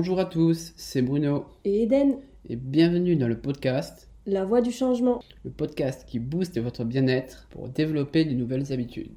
Bonjour à tous, c'est Bruno et Eden et bienvenue dans le podcast La Voix du Changement, le podcast qui booste votre bien-être pour développer de nouvelles habitudes.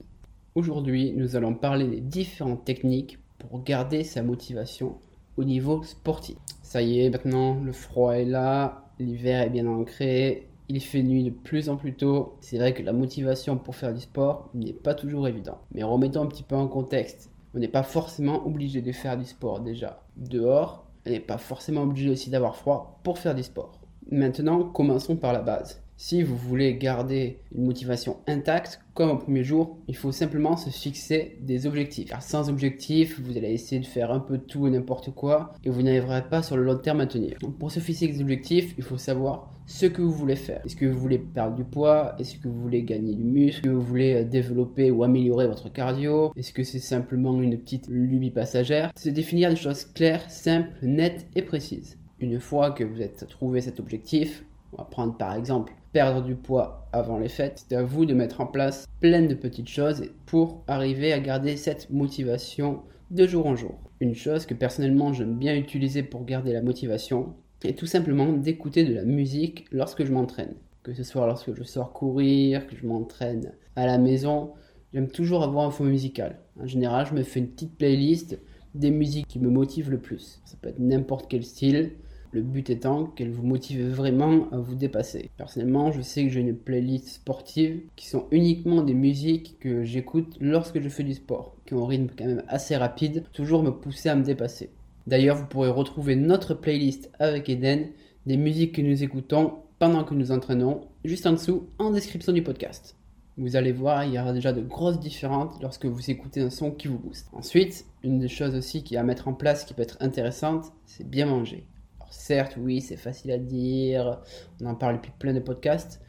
Aujourd'hui, nous allons parler des différentes techniques pour garder sa motivation au niveau sportif. Ça y est, maintenant le froid est là, l'hiver est bien ancré, il fait nuit de plus en plus tôt. C'est vrai que la motivation pour faire du sport n'est pas toujours évident. Mais remettons un petit peu en contexte. On n'est pas forcément obligé de faire du sport déjà dehors. On n'est pas forcément obligé aussi d'avoir froid pour faire du sport. Maintenant, commençons par la base. Si vous voulez garder une motivation intacte, comme au premier jour, il faut simplement se fixer des objectifs. Car sans objectif, vous allez essayer de faire un peu tout et n'importe quoi et vous n'arriverez pas sur le long terme à tenir. Donc pour se fixer des objectifs, il faut savoir ce que vous voulez faire. Est-ce que vous voulez perdre du poids? Est-ce que vous voulez gagner du muscle? Est-ce que vous voulez euh, développer ou améliorer votre cardio? Est-ce que c'est simplement une petite lubie passagère? C'est définir des choses claires, simples, nettes et précises. Une fois que vous êtes trouvé cet objectif, on va prendre par exemple perdre du poids avant les fêtes. C'est à vous de mettre en place plein de petites choses pour arriver à garder cette motivation de jour en jour. Une chose que personnellement j'aime bien utiliser pour garder la motivation est tout simplement d'écouter de la musique lorsque je m'entraîne. Que ce soit lorsque je sors courir, que je m'entraîne à la maison, j'aime toujours avoir un fond musical. En général, je me fais une petite playlist des musiques qui me motivent le plus. Ça peut être n'importe quel style, le but étant qu'elle vous motive vraiment à vous dépasser. Personnellement, je sais que j'ai une playlist sportive qui sont uniquement des musiques que j'écoute lorsque je fais du sport, qui ont un rythme quand même assez rapide, toujours me pousser à me dépasser. D'ailleurs, vous pourrez retrouver notre playlist avec Eden, des musiques que nous écoutons pendant que nous entraînons, juste en dessous en description du podcast. Vous allez voir, il y aura déjà de grosses différences lorsque vous écoutez un son qui vous booste. Ensuite, une des choses aussi qui est à mettre en place qui peut être intéressante, c'est bien manger. Certes, oui, c'est facile à dire, on en parle depuis plein de podcasts,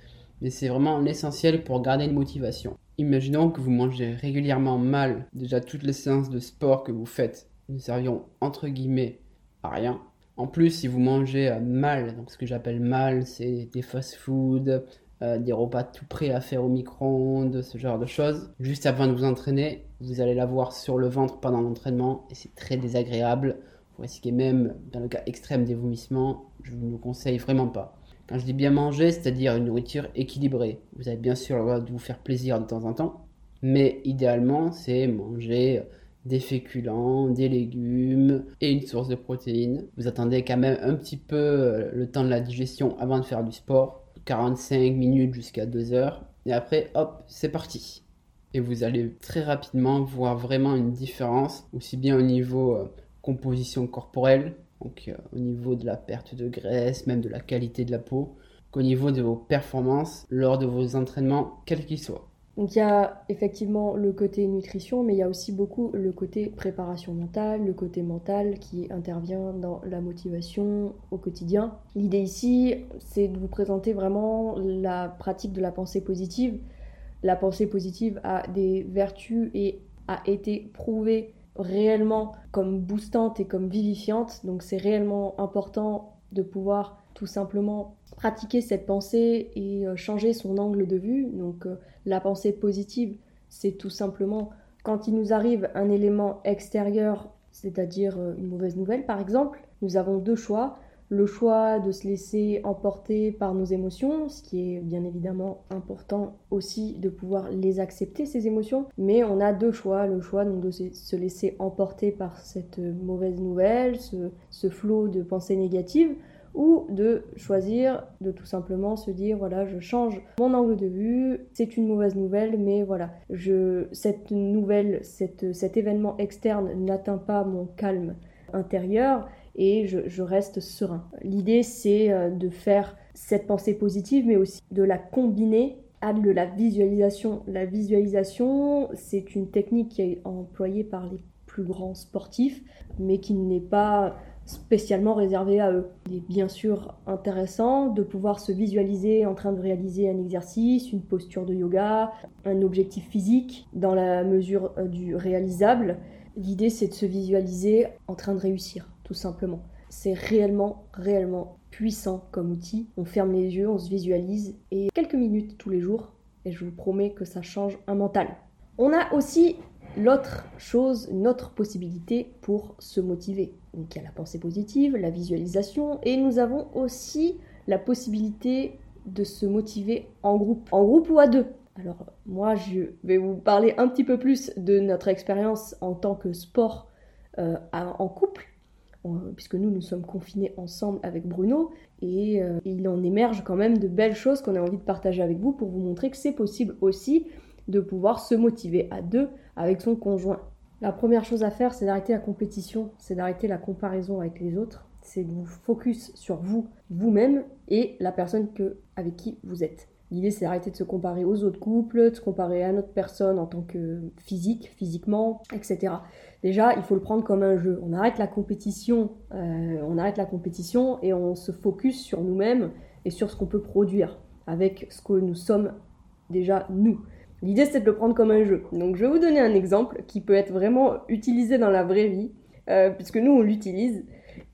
mais c'est vraiment l'essentiel pour garder une motivation. Imaginons que vous mangez régulièrement mal, déjà toutes les séances de sport que vous faites nous serviront entre guillemets à rien. En plus, si vous mangez mal, donc ce que j'appelle mal, c'est des fast-food, euh, des repas tout prêts à faire au micro-ondes, ce genre de choses. Juste avant de vous entraîner, vous allez l'avoir sur le ventre pendant l'entraînement et c'est très désagréable. Vous risquez même, dans le cas extrême des vomissements, je ne vous conseille vraiment pas. Quand je dis bien manger, c'est-à-dire une nourriture équilibrée. Vous avez bien sûr le droit de vous faire plaisir de temps en temps, mais idéalement, c'est manger des féculents, des légumes et une source de protéines. Vous attendez quand même un petit peu euh, le temps de la digestion avant de faire du sport, 45 minutes jusqu'à 2 heures, et après, hop, c'est parti. Et vous allez très rapidement voir vraiment une différence, aussi bien au niveau euh, composition corporelle, donc euh, au niveau de la perte de graisse, même de la qualité de la peau, qu'au niveau de vos performances lors de vos entraînements, quels qu'ils soient. Donc il y a effectivement le côté nutrition, mais il y a aussi beaucoup le côté préparation mentale, le côté mental qui intervient dans la motivation au quotidien. L'idée ici, c'est de vous présenter vraiment la pratique de la pensée positive. La pensée positive a des vertus et a été prouvée réellement comme boostante et comme vivifiante. Donc c'est réellement important de pouvoir tout simplement pratiquer cette pensée et euh, changer son angle de vue. Donc euh, la pensée positive, c'est tout simplement quand il nous arrive un élément extérieur, c'est-à-dire euh, une mauvaise nouvelle par exemple, nous avons deux choix le choix de se laisser emporter par nos émotions, ce qui est bien évidemment important aussi de pouvoir les accepter, ces émotions. Mais on a deux choix, le choix donc de se laisser emporter par cette mauvaise nouvelle, ce, flot de pensées négatives, ou de choisir de tout simplement se dire voilà je change mon angle de vue c'est une mauvaise nouvelle mais voilà je cette nouvelle cet événement externe n'atteint pas mon calme intérieur et je, reste serein. L'idée, c'est euh, de faire cette pensée positive, mais aussi de la combiner à de la visualisation. La visualisation, c'est une technique qui est employée par les plus grands sportifs, mais qui n'est pas spécialement réservée à eux. Il est bien sûr intéressant de pouvoir se visualiser en train de réaliser un exercice, une posture de yoga, un objectif physique dans la mesure euh, du réalisable. L'idée, c'est de se visualiser en train de réussir tout simplement. C'est réellement, réellement puissant comme outil. On ferme les yeux, on se visualise et quelques minutes tous les jours et je vous promets que ça change un mental. On a aussi l'autre chose, une autre possibilité pour se motiver. Donc il y a la pensée positive, la visualisation, et nous avons aussi la possibilité de se motiver en groupe, en groupe ou à deux. Alors moi, je vais vous parler un petit peu plus de notre expérience en tant que sport euh, en couple, puisque nous, nous sommes confinés ensemble avec Bruno, et, euh, il en émerge quand même de belles choses qu'on a envie de partager avec vous pour vous montrer que c'est possible aussi de pouvoir se motiver à deux avec son conjoint. La première chose à faire, c'est d'arrêter la compétition, c'est d'arrêter la comparaison avec les autres, c'est de vous focus sur vous, vous-même et la personne que, avec qui vous êtes. L'idée, c'est d'arrêter de se comparer aux autres couples, de se comparer à notre personne en tant que physique, physiquement, etc. Déjà, il faut le prendre comme un jeu. On arrête la compétition, euh, on arrête la compétition et on se focus sur nous-mêmes et sur ce qu'on peut produire avec ce que nous sommes déjà nous. L'idée, c'est de le prendre comme un jeu. Donc, je vais vous donner un exemple qui peut être vraiment utilisé dans la vraie vie, euh, puisque nous, on l'utilise.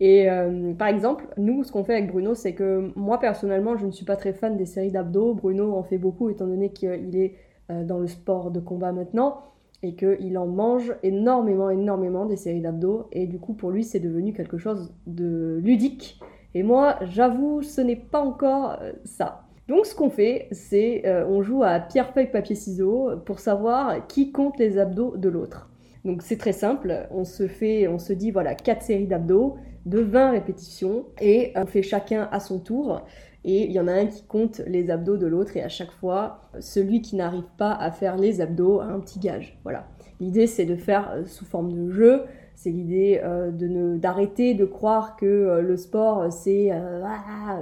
Et euh, par exemple, nous, ce qu'on fait avec Bruno, c'est que moi, personnellement, je ne suis pas très fan des séries d'abdos. Bruno en fait beaucoup, étant donné qu'il est dans le sport de combat maintenant et qu'il en mange énormément, énormément des séries d'abdos. Et du coup, pour lui, c'est devenu quelque chose de ludique. Et moi, j'avoue, ce n'est pas encore euh, ça. Donc, ce qu'on fait, c'est euh, on joue à pierre, feuille, papier, ciseaux pour savoir qui compte les abdos de l'autre. Donc, c'est très simple. On se fait, on se dit, voilà, 4 séries d'abdos de 20 répétitions et on fait chacun à son tour et il y en a un qui compte les abdos de l'autre et à chaque fois, celui qui n'arrive pas à faire les abdos a un petit gage. Voilà. L'idée c'est de faire euh, sous forme de jeu, c'est l'idée euh, de d'arrêter de croire que euh, le sport c'est ah,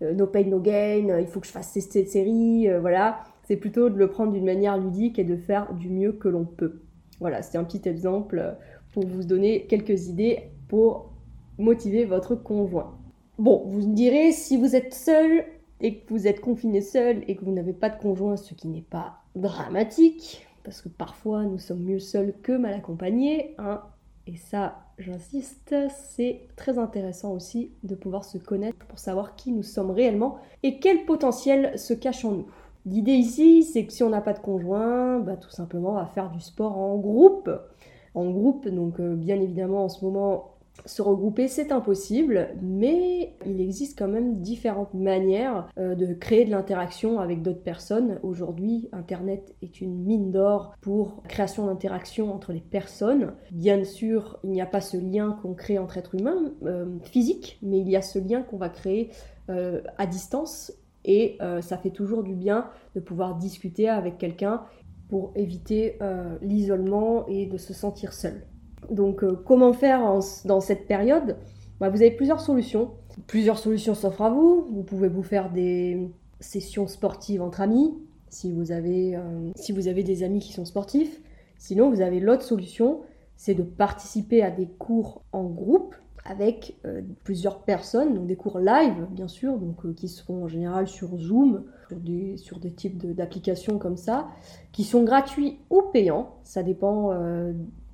no pain no gain, il faut que je fasse cette série, voilà. C'est plutôt de le prendre d'une manière ludique et de faire du mieux que l'on peut. Voilà, c'est un petit exemple pour vous donner quelques idées pour motiver votre conjoint. Bon, vous me direz, si vous êtes seul et que vous êtes confiné seul et que vous n'avez pas de conjoint, ce qui n'est pas dramatique, parce que parfois nous sommes mieux seuls que mal accompagnés, hein, et ça, j'insiste, c'est très intéressant aussi de pouvoir se connaître pour savoir qui nous sommes réellement et quel potentiel se cache en nous. L'idée ici, c'est que si on n'a pas de conjoint, bah, tout simplement, on va faire du sport en groupe. En groupe, donc euh, bien évidemment en ce moment, se regrouper, c'est impossible, mais il existe quand même différentes manières euh, de créer de l'interaction avec d'autres personnes. Aujourd'hui, Internet est une mine d'or pour création d'interaction entre les personnes. Bien sûr, il n'y a pas ce lien qu'on crée entre êtres humains euh, physique, mais il y a ce lien qu'on va créer euh, à distance et ça fait toujours du bien de pouvoir discuter avec quelqu'un pour éviter l'isolement et de se sentir seul. Donc euh, comment faire dans cette période? Bah, Vous avez plusieurs solutions. Plusieurs solutions s'offrent à vous. Vous pouvez vous faire des sessions sportives entre amis, si vous avez, euh, si vous avez des amis qui sont sportifs. Sinon, vous avez l'autre solution, c'est de participer à des cours en groupe avec euh, plusieurs personnes, donc des cours live bien sûr, donc qui seront en général sur Zoom, sur des, sur des types d'applications comme ça, qui sont gratuits ou payants, ça dépend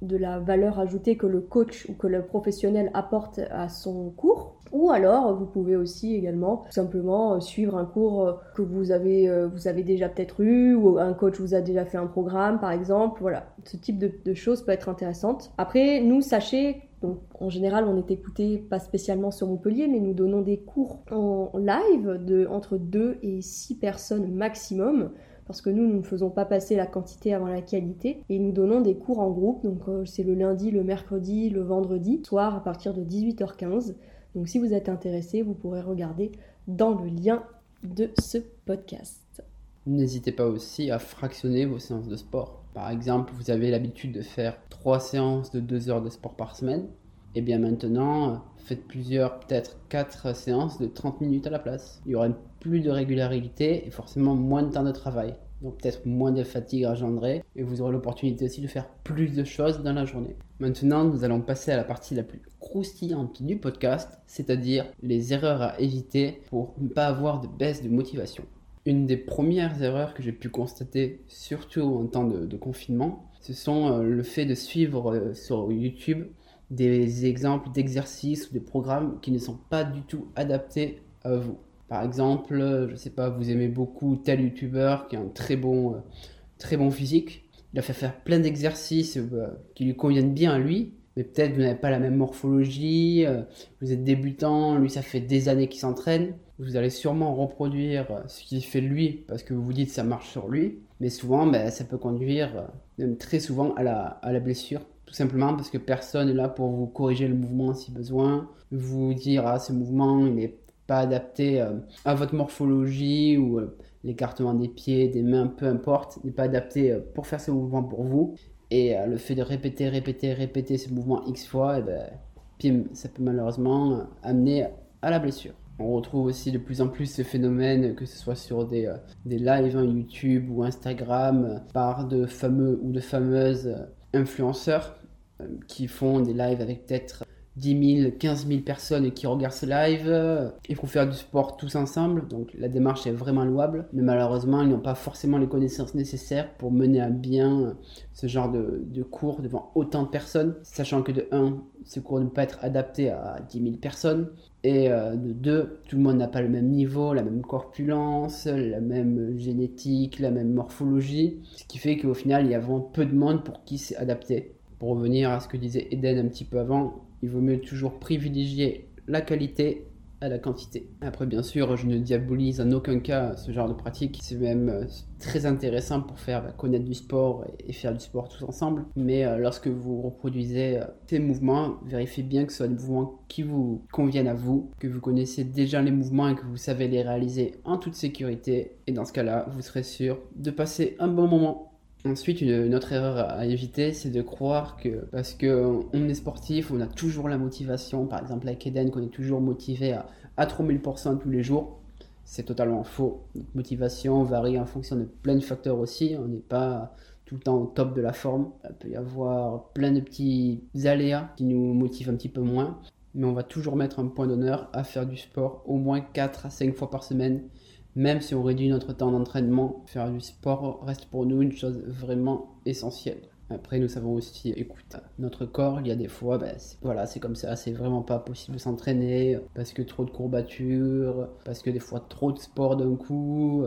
de la valeur ajoutée que le coach ou que le professionnel apporte à son cours. Ou alors, vous pouvez aussi également simplement euh, suivre un cours euh, que vous avez, euh, vous avez déjà peut-être eu, ou un coach vous a déjà fait un programme, par exemple. Voilà, ce type de, choses peut être intéressante. Après, nous, sachez donc, en général, on est écouté pas spécialement sur Montpellier, mais nous donnons des cours en live de entre 2 et 6 personnes maximum parce que nous, nous ne faisons pas passer la quantité avant la qualité et nous donnons des cours en groupe. Donc euh, c'est le lundi, le mercredi, le vendredi, soir à partir de 18h15. Donc si vous êtes intéressé, vous pourrez regarder dans le lien de ce podcast. N'hésitez pas aussi à fractionner vos séances de sport. Par exemple, vous avez l'habitude de faire 3 séances de 2 heures de sport par semaine. Et eh bien maintenant, faites plusieurs, peut-être 4 séances de 30 minutes à la place. Il y aura plus de régularité et forcément moins de temps de travail. Donc peut-être moins de fatigue engendrée et vous aurez l'opportunité aussi de faire plus de choses dans la journée. Maintenant, nous allons passer à la partie la plus croustillante du podcast, c'est-à-dire les erreurs à éviter pour ne pas avoir de baisse de motivation. Une des premières erreurs que j'ai pu constater, surtout en temps de, confinement, ce sont euh, le fait de suivre euh, sur YouTube des exemples d'exercices ou de programmes qui ne sont pas du tout adaptés à vous. Par exemple, je sais pas, vous aimez beaucoup tel youtubeur qui a un très bon, euh, très bon physique, il a fait faire plein d'exercices qui lui conviennent bien à lui, mais peut-être vous n'avez pas la même morphologie, vous êtes débutant, lui ça fait des années qu'il s'entraîne, vous allez sûrement reproduire ce qu'il fait lui parce que vous vous dites ça marche sur lui, mais souvent ben, ça peut conduire, très souvent, à la, à la blessure tout simplement parce que personne n'est là pour vous corriger le mouvement si besoin, vous dire ah ce mouvement il n'est pas adapté euh, à votre morphologie ou euh, l'écartement des pieds, des mains, peu importe, n'est pas adapté euh, pour faire ce mouvement pour vous. Et le fait de répéter, répéter, répéter ce mouvement X fois, eh ben, ça peut malheureusement amener à la blessure. On retrouve aussi de plus en plus ce phénomène, que ce soit sur des, des lives YouTube ou Instagram, par de fameux ou de fameuses influenceurs euh, qui font des lives avec peut-être 10 000, 15 000 personnes qui regardent ce live. Il faut faire du sport tous ensemble, donc la démarche est vraiment louable. Mais malheureusement, ils n'ont pas forcément les connaissances nécessaires pour mener à bien ce genre de, de cours devant autant de personnes, sachant que de 1, ce cours ne peut pas être adapté à 10 000 personnes. Et euh, de 2, tout le monde n'a pas le même niveau, la même corpulence, la même génétique, la même morphologie. Ce qui fait qu'au final, il y a vraiment peu de monde pour qui c'est adapté. Pour revenir à ce que disait Eden un petit peu avant, il vaut mieux toujours privilégier la qualité à la quantité. Après, bien sûr, je ne diabolise en aucun cas ce genre de pratique. C'est même euh, très intéressant pour faire bah, connaître du sport et faire du sport tous ensemble. Mais euh, lorsque vous reproduisez euh, ces mouvements, vérifiez bien que ce soit des mouvements qui vous conviennent à vous, que vous connaissez déjà les mouvements et que vous savez les réaliser en toute sécurité. Et dans ce cas-là, vous serez sûr de passer un bon moment Ensuite, une, autre erreur à éviter, c'est de croire que parce qu'on est sportif, on a toujours la motivation. Par exemple, avec Eden, qu'on est toujours motivé à, à 3000% tous les jours. C'est totalement faux. Notre motivation varie en fonction de plein de facteurs aussi. On n'est pas tout le temps au top de la forme. Il peut y avoir plein de petits aléas qui nous motivent un petit peu moins. Mais on va toujours mettre un point d'honneur à faire du sport au moins 4 à 5 fois par semaine même si on réduit notre temps d'entraînement, faire du sport reste pour nous une chose vraiment essentielle. Après, nous savons aussi écouter notre corps. Il y a des fois, ben, voilà, c'est comme ça, c'est vraiment pas possible de s'entraîner parce que trop de courbatures, parce que des fois trop de sport d'un coup.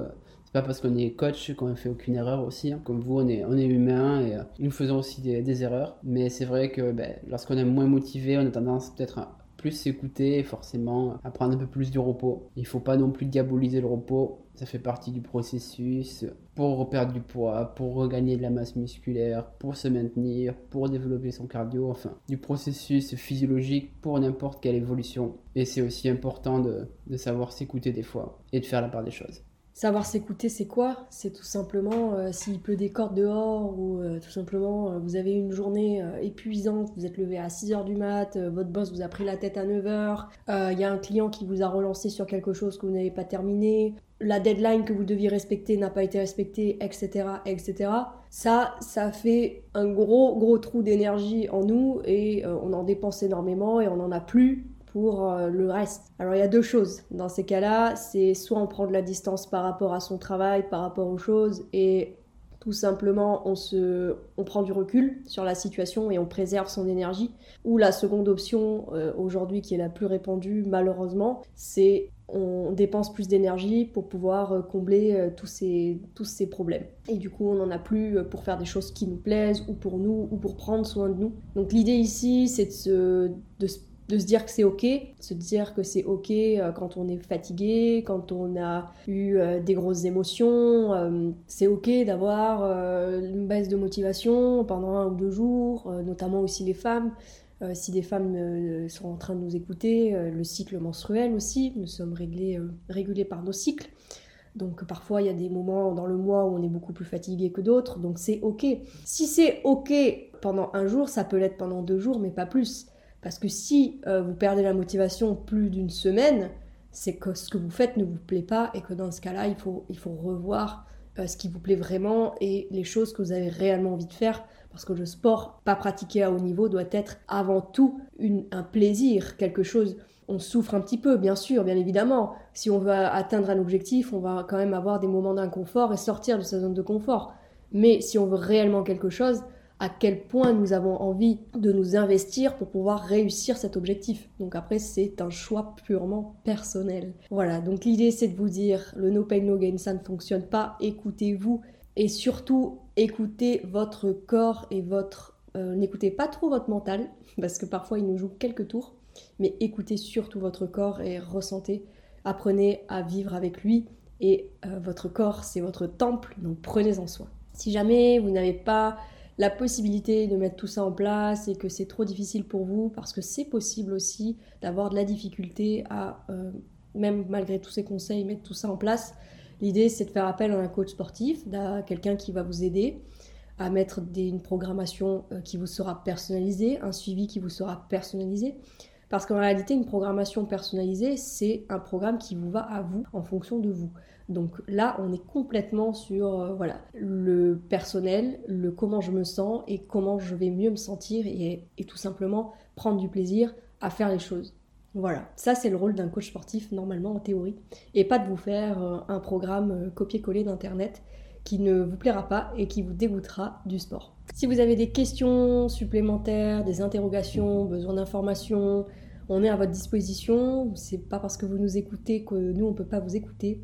C'est pas parce qu'on est coach qu'on ne fait aucune erreur aussi. Hein. Comme vous, on est, on est humain et euh, nous faisons aussi des, erreurs. Mais c'est vrai que ben, lorsqu'on est moins motivé, on a tendance peut-être à plus s'écouter, forcément apprendre un peu plus du repos. Il faut pas non plus diaboliser le repos, ça fait partie du processus pour perdre du poids, pour regagner de la masse musculaire, pour se maintenir, pour développer son cardio, enfin du processus physiologique pour n'importe quelle évolution. Et c'est aussi important de savoir s'écouter des fois et de faire la part des choses. Savoir s'écouter, c'est quoi? C'est tout simplement euh, s'il pleut des cordes dehors ou euh, tout simplement euh, vous avez une journée épuisante, vous êtes levé à 6h du mat, votre boss vous a pris la tête à 9h, il y a un client qui vous a relancé sur quelque chose que vous n'avez pas terminé, la deadline que vous deviez respecter n'a pas été respectée, etc., etc. Ça, ça fait un gros, gros trou d'énergie en nous et on en dépense énormément et on n'en a plus pour euh, le reste. Alors il y a deux choses. Dans ces cas-là, c'est soit on prend de la distance par rapport à son travail, par rapport aux choses, et tout simplement on, se, on prend du recul sur la situation et on préserve son énergie. Ou la seconde option, euh, aujourd'hui qui est la plus répandue malheureusement, c'est on dépense plus d'énergie pour pouvoir euh, combler tous, ces, tous ces problèmes. Et du coup, on n'en a plus pour faire des choses qui nous plaisent, ou pour nous, ou pour prendre soin de nous. Donc l'idée ici, c'est de se, de se de se dire que c'est ok, se dire que c'est ok euh, quand on est fatigué, quand on a eu euh, des grosses émotions, euh, c'est ok d'avoir une baisse de motivation pendant un ou deux jours, notamment aussi les femmes. si des femmes sont en train de nous écouter, le cycle menstruel aussi, nous sommes réglés, régulés par nos cycles. Donc parfois il y a des moments dans le mois où on est beaucoup plus fatigué que d'autres, donc c'est ok. Si c'est ok pendant un jour, ça peut l'être pendant deux jours, mais pas plus. Parce que si euh, vous perdez la motivation plus d'une semaine, c'est que ce que vous faites ne vous plaît pas et que dans ce cas-là, il faut, il faut revoir euh, ce qui vous plaît vraiment et les choses que vous avez réellement envie de faire. Parce que le sport, pas pratiqué à haut niveau, doit être avant tout un plaisir, quelque chose. On souffre un petit peu, bien sûr, bien évidemment. Si on veut atteindre un objectif, on va quand même avoir des moments d'inconfort et sortir de sa zone de confort. Mais si on veut réellement quelque chose, à quel point nous avons envie de nous investir pour pouvoir réussir cet objectif. Donc après, c'est un choix purement personnel. Voilà, donc l'idée c'est de vous dire, le no pain no gain, ça ne fonctionne pas, écoutez-vous Et surtout, écoutez votre corps et votre... Euh, n'écoutez pas trop votre mental, parce que parfois il nous joue quelques tours, mais écoutez surtout votre corps et ressentez, apprenez à vivre avec lui. Et euh, votre corps, c'est votre temple, donc prenez en soin. Si jamais vous n'avez pas la possibilité de mettre tout ça en place et que c'est trop difficile pour vous, parce que c'est possible aussi d'avoir de la difficulté à, euh, même malgré tous ces conseils, mettre tout ça en place. L'idée, c'est de faire appel à un coach sportif, à quelqu'un qui va vous aider à mettre une programmation euh, qui vous sera personnalisée, un suivi qui vous sera personnalisé. Parce qu'en réalité, une programmation personnalisée, c'est un programme qui vous va à vous en fonction de vous. Donc là, on est complètement sur euh, voilà, le personnel, le comment je me sens et comment je vais mieux me sentir et, tout simplement prendre du plaisir à faire les choses. Voilà, ça c'est le rôle d'un coach sportif normalement en théorie et pas de vous faire euh, un programme euh, copier-coller d'internet qui ne vous plaira pas et qui vous dégoûtera du sport. Si vous avez des questions supplémentaires, des interrogations, besoin d'informations, on est à votre disposition. C'est pas parce que vous nous écoutez que nous on peut pas vous écouter.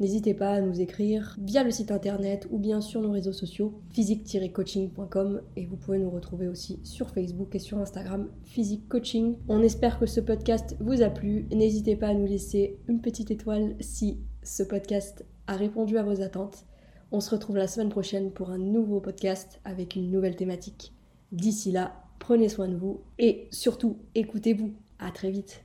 N'hésitez pas à nous écrire via le site internet ou bien sur nos réseaux sociaux physique-coaching.com et vous pouvez nous retrouver aussi sur Facebook et sur Instagram Physique Coaching. On espère que ce podcast vous a plu. N'hésitez pas à nous laisser une petite étoile si ce podcast a répondu à vos attentes. On se retrouve la semaine prochaine pour un nouveau podcast avec une nouvelle thématique. D'ici là, prenez soin de vous et surtout écoutez-vous. À très vite.